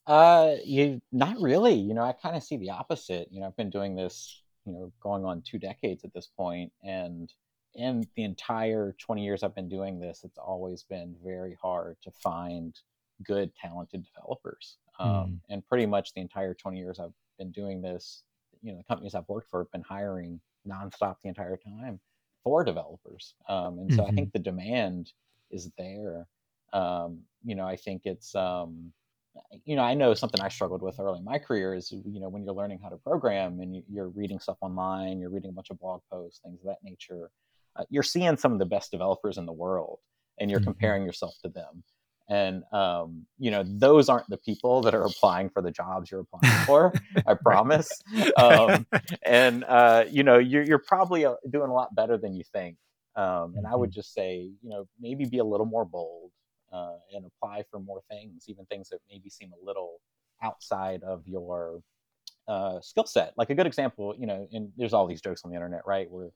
Uh, you not really. You know, I kind of see the opposite. You know, I've been doing this, you know, going on two decades at this point, and in the entire 20 years I've been doing this, it's always been very hard to find good, talented developers. Um, mm. And pretty much the entire 20 years I've been doing this, you know, the companies I've worked for have been hiring nonstop the entire time for developers. Um, and so mm-hmm. I think the demand is there. Um, you know, I think it's, um, you know, I know something I struggled with early in my career is, you know, when you're learning how to program and you, are reading stuff online, you're reading a bunch of blog posts, things of that nature, uh, you're seeing some of the best developers in the world and you're mm-hmm. comparing yourself to them and um, you know those aren't the people that are applying for the jobs you're applying [laughs] for i promise [laughs] um, and uh, you know you're, you're, probably uh, doing a lot better than you think um, and i would mm-hmm. just say you know maybe be a little more bold uh, and apply for more things even things that maybe seem a little outside of your uh, skill set like a good example you know and there's all these jokes on the internet right where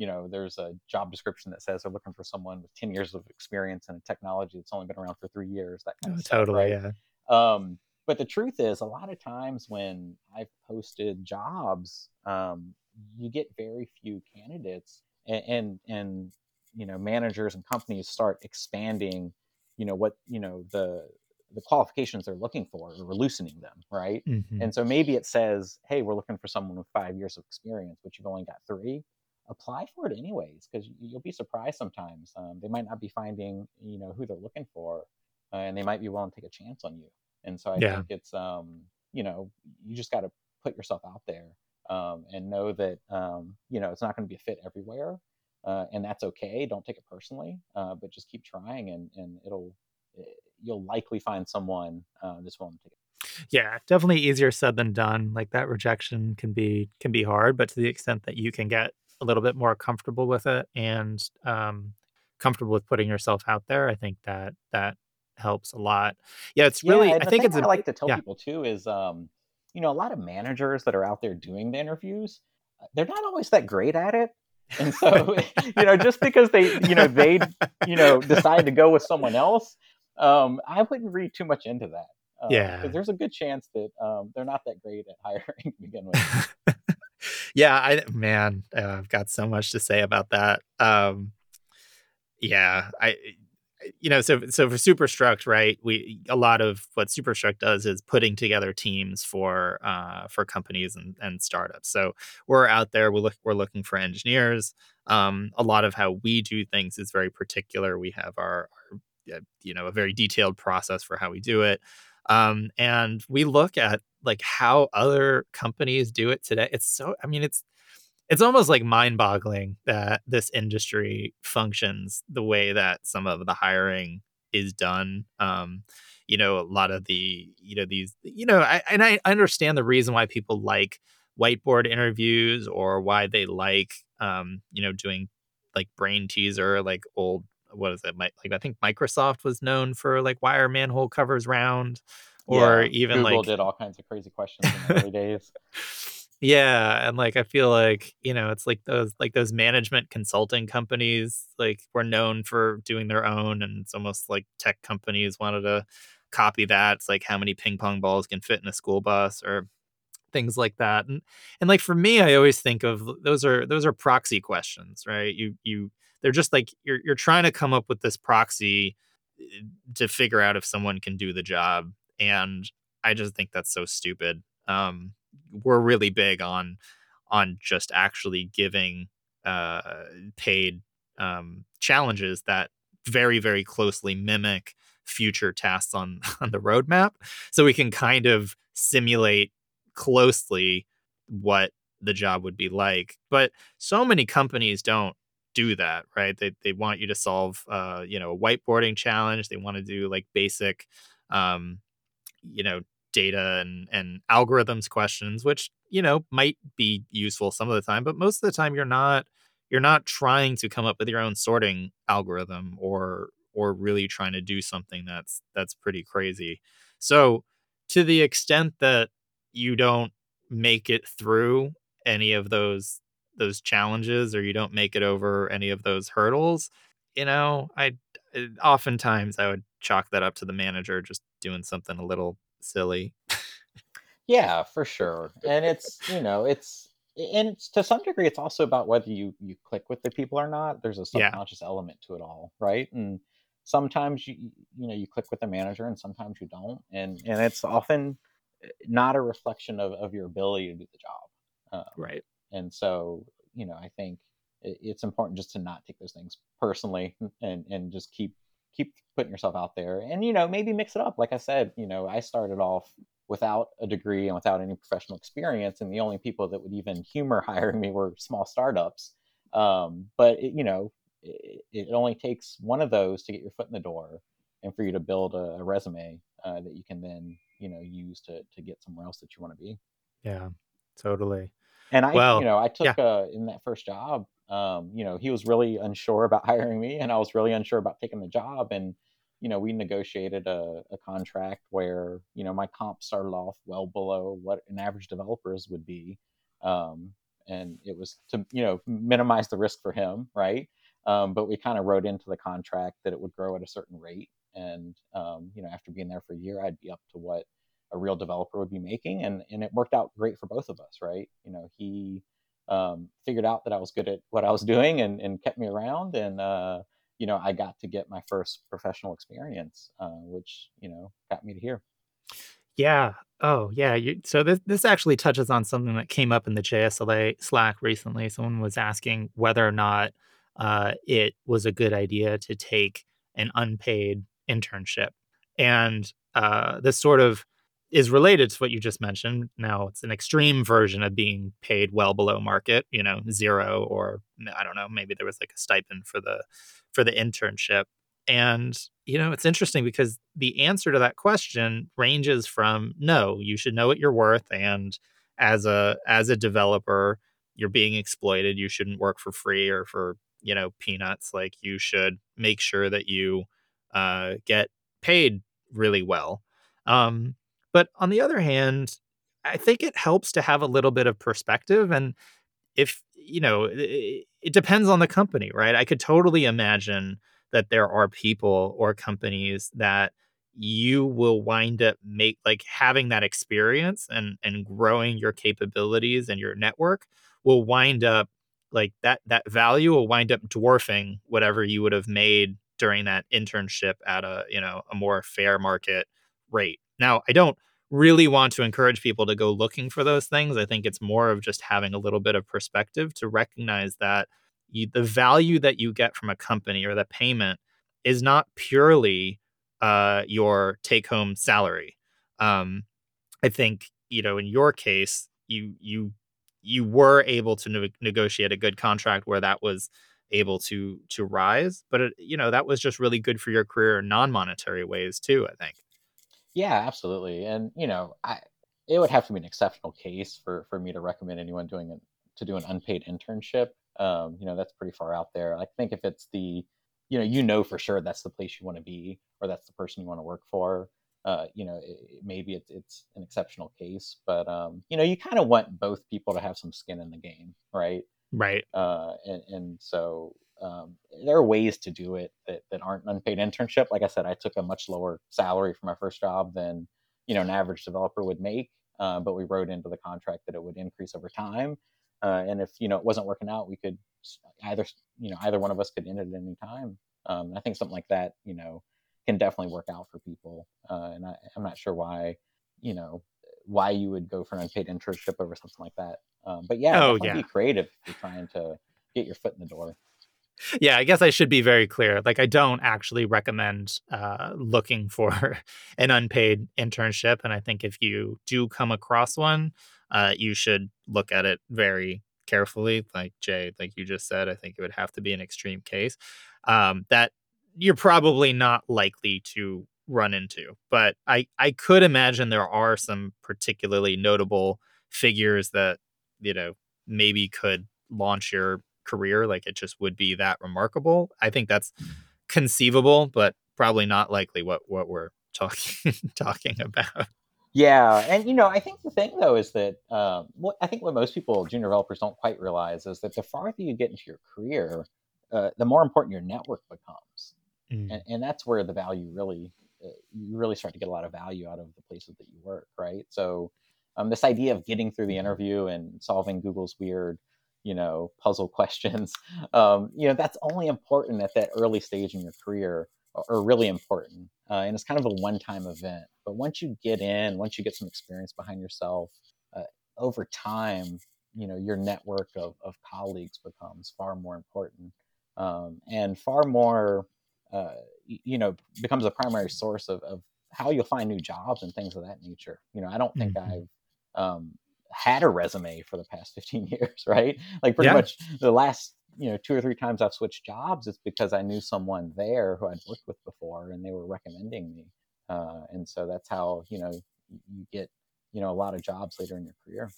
you know, there's a job description that says they're looking for someone with 10 years of experience in a technology that's only been around for three years, that kind of stuff, totally, right? yeah. Um, but the truth is, a lot of times when I've posted jobs, um, you get very few candidates, and, and and you know managers and companies start expanding, you know what you know the the qualifications they're looking for or loosening them, right? Mm-hmm. And so maybe it says, hey, we're looking for someone with five years of experience, but you've only got three apply for it anyways because you'll be surprised sometimes um, they might not be finding you know who they're looking for uh, and they might be willing to take a chance on you and so i yeah. think it's um, you know you just got to put yourself out there um, and know that um, you know it's not going to be a fit everywhere uh, and that's okay don't take it personally uh, but just keep trying and, and it'll eh, you'll likely find someone uh, that's willing to take it yeah definitely easier said than done like that rejection can be can be hard but to the extent that you can get a little bit more comfortable with it and um, comfortable with putting yourself out there, I think that that helps a lot. Yeah, it's really. Yeah, I think it's. I like to tell yeah. people too is, um, you know, a lot of managers that are out there doing the interviews, they're not always that great at it. And so, [laughs] you know, just because they, you know, they, you know, decide to go with someone else, um, I wouldn't read too much into that. Uh, yeah, because there's a good chance that um, they're not that great at [laughs] hiring to begin with [laughs] yeah, I man, uh, I've got so much to say about that. Um, yeah, I you know, so so for Superstruct, right? We a lot of what Superstruct does is putting together teams for uh, for companies and, and startups. So we're out there. We look we're looking for engineers. Um, a lot of how we do things is very particular. We have our, our you know a very detailed process for how we do it. Um, and we look at like how other companies do it today. It's so I mean it's it's almost like mind-boggling that this industry functions the way that some of the hiring is done. Um, you know, a lot of the, you know, these, you know, I, and I understand the reason why people like whiteboard interviews or why they like, um, you know, doing like brain teaser, like old what is it? Like I think Microsoft was known for like wire manhole covers round, or yeah, even Google like did all kinds of crazy questions in the early days. [laughs] Yeah, and like I feel like you know it's like those like those management consulting companies like were known for doing their own, and it's almost like tech companies wanted to copy that. It's like how many ping pong balls can fit in a school bus or things like that. And and like for me, I always think of those are those are proxy questions, right? You you they're just like you're you're trying to come up with this proxy eh, to figure out if someone can do the job and i just think that's so stupid um, we're really big on on just actually giving uh, paid um, challenges that very very closely mimic future tasks on [laughs] on the roadmap so we can kind of simulate closely what the job would be like but so many companies don't do that, right? They they want you to solve uh, you know, a whiteboarding challenge. They want to do like basic um, you know, data and and algorithms questions, which, you know, might be useful some of the time, but most of the time you're not you're not trying to come up with your own sorting algorithm or or really trying to do something that's that's pretty crazy. So to the extent that you don't make it through any of those those challenges or you don't make it over any of those hurdles, you know, I eh, oftentimes I would chalk that up to the manager just doing something a little silly. Yeah, for sure. And it's, [laughs] you know, it's and it's, to some degree it's also about whether you you click with the people or not. There's a Yeah. subconscious element to it all, right? And sometimes you you know, you click with the manager and sometimes you don't. And and it's often eh, not a reflection of, of your ability to do the job. Um, Right. and so, you know, I think it, it's important just to not take those things personally and and just keep keep putting yourself out there and you know maybe mix it up like i said you know i started off without a degree and without any professional experience and the only people that would even humor [laughs] hiring me were small startups um, but it, you know it, it only takes one of those to get your foot in the door and for you to build a, a resume uh, that you can then you know use to to get somewhere else that you want to be Yeah, totally. and I, Well, you know, I yeah. took uh, in that first job. Um, you know, he was really unsure about [laughs] hiring me, and I was really unsure about taking the job. And you know, we negotiated a, a contract where you know my comp started off well below what an average developer's would be, um, and it was to you know minimize the risk for him, right? Um, but we kind of wrote into the contract that it would grow at a certain rate, and um, you know, after being there for a year, I'd be up to what a real developer would be making and and it worked out great for both of us right you know he um, figured out that i was good at what i was doing and, and kept me around and uh, you know i got to get my first professional experience uh, which you know got me to here Yeah. Oh, yeah. You, so this this actually touches on something that came up in the JSLA Slack recently. Someone was asking whether or not uh, it was a good idea to take an unpaid internship, and uh, this sort of is related to what you just mentioned. Now it's an extreme version of being paid well below market. You know, zero or I don't know. Maybe there was like a stipend for the for the internship, and, you know, it's interesting because the answer to that question ranges from no, you should know what you're worth and as a as a developer, you're being exploited, you shouldn't work for free or for, you know, peanuts. Like you should make sure that you uh get paid really well. Um but on the other hand, I think it helps to have a little bit of perspective and if you know it, it depends on the company right? I could totally imagine that there are people or companies that you will wind up make like having that experience and and growing your capabilities and your network will wind up like that that value will wind up dwarfing whatever you would have made during that internship at a you know a more fair market rate now i don't really want to encourage people to go looking for those things. I think it's more of just having a little bit of perspective to recognize that you, the value that you get from a company or the payment is not purely uh, your take home salary. Um, I think you know in your case you you you were able to ne- negotiate a good contract where that was able to to rise but it, you know that was just really good for your career in non-monetary ways too i think yeah absolutely and you know i it would have to be an exceptional case for for me to recommend anyone doing it to do an unpaid internship um, you know that's pretty far out there i think if it's the you know you know for sure that's the place you want to be or that's the person you want to work for uh, you know it, maybe it's it's an exceptional case but um, you know you kind of want both people to have some skin in the game right? Right. Uh, and, and so um, there are ways to do it that, that aren't unpaid internship. Like i said i took a much lower salary for my first job than you know an average developer would make uh, but we wrote into the contract that it would increase over time. Uh, and if you know it wasn't working out we could either you know either one of us could end it at any time. Um, i think something like that you know can definitely work out for people. Uh, and I, i'm not sure why you know why you would go for an unpaid internship over something like that. Um, but yeah oh yeah be creative if you're trying to get your foot in the door yeah, I guess I should be very clear. Like, I don't actually recommend uh, looking for [laughs] an unpaid internship. And I think if you do come across one, uh, you should look at it very carefully. Like Jay, like you just said, I think it would have to be an extreme case um, that you're probably not likely to run into. But I, I could imagine there are some particularly notable figures that, you know, maybe could launch your career like it just would be that remarkable i think that's conceivable, but probably not likely what what we're talking [laughs] talking about. Yeah, and you know, I think the thing though is that um, what I think what most people, junior developers, don't quite realize is that the farther you get into your career, uh, the more important your network becomes, mm. and, and, that's where the value really, uh, you really start to get a lot of value out of the places that you work, right? So, um, this idea of getting through the interview and solving Google's weird, you know, puzzle [laughs] questions, um, you know, that's only important at that early stage in your career or really important. Uh, and it's kind of a one time event. But once you get in, once you get some experience behind yourself, uh, over time, you know, your network of, of colleagues becomes far more important um, and far more, uh, you know, becomes a primary source of, of how you'll find new jobs and things of that nature. You know, I don't think mm-hmm. I've um, had a resume for the past 15 [laughs] years, right? Like pretty yeah. much the last you know two or three times I've switched jobs, it's because I knew someone there who I'd worked with before, and they were recommending me. Uh, and so that's how you know you get you know a lot of jobs later in your career.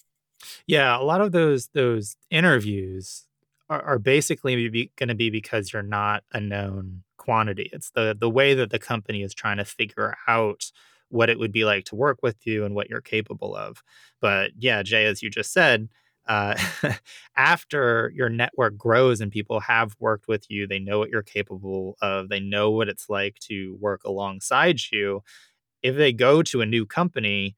Yeah, a lot of those those interviews are, are basically going to be because you're not a known quantity. It's the the way that the company is trying to figure out what it would be like to work with you and what you're capable of. But yeah, Jay, as you just said, uh, [laughs] after your network grows and people have worked with you, they know what you're capable of, they know what it's like to work alongside you. If they go to a new company,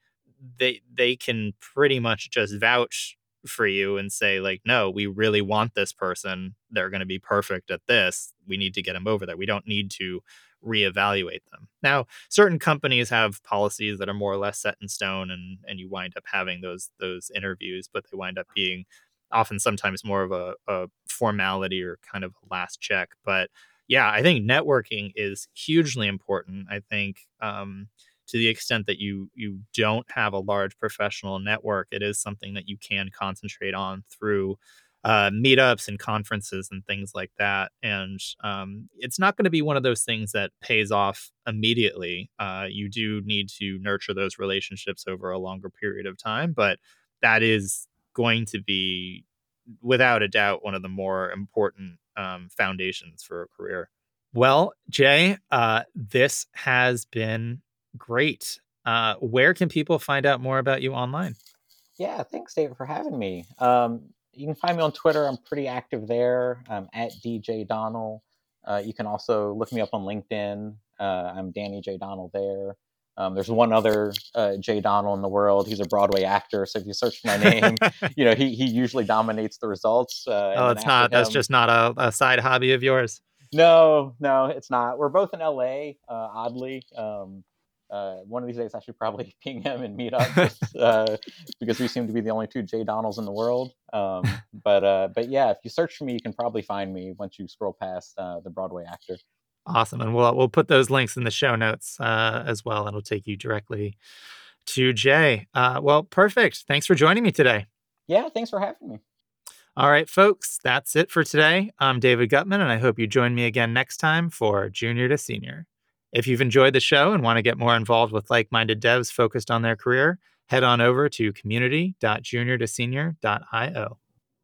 they they can pretty much just vouch for you and say like no we really want this person they're going to be perfect at this we need to get them over there we don't need to reevaluate them. Now, certain companies have policies that are more or less set in stone and and you wind up having those those interviews, but they wind up being often sometimes more of a, a formality or kind of a last check. But yeah, I think networking is hugely important. I think um, to the extent that you you don't have a large professional network, it is something that you can concentrate on through uh, meetups and conferences and things like that. And um, it's not going to be one of those things that pays off immediately. Uh, you do need to nurture those relationships over a longer period of time, but that is going to be, without a doubt, one of the more important um, foundations for a career. Well, Jay, uh, this has been great. Uh, where can people find out more about you online? Yeah, thanks, David, for having me. Um, you can find me on Twitter. I'm pretty active there. I'm at DJ Donnell. Uh, you can also look me up on LinkedIn. Uh, I'm Danny J. Donnell there. Um, there's one other uh, Jay Donnell in the world. He's a Broadway actor. So if you search my name, [laughs] you know he he usually dominates the results. Uh, oh, it's not. Him, that's just not a, a, side hobby of yours. No, no, it's not. We're both in LA. Uh, oddly, um, uh, one of these days I should probably [laughs] ping him and meet up just, [laughs] uh, because we seem to be the only two Jay Donnells in the world. Um, [laughs] but uh, but yeah, if you search for me, you can probably find me once you scroll past uh, the Broadway actor. Awesome, and we'll we'll put those links in the show notes uh, as well, and it'll take you directly to Jay. Uh, well, perfect. Thanks for joining me today. Yeah, thanks for having me. All right, folks, that's it for today. I'm David Guttman, and I hope you join me again next time for Junior to Senior. If you've enjoyed the show and want to get more involved with like minded devs focused on their career, head on over to community.juniortosenior.io.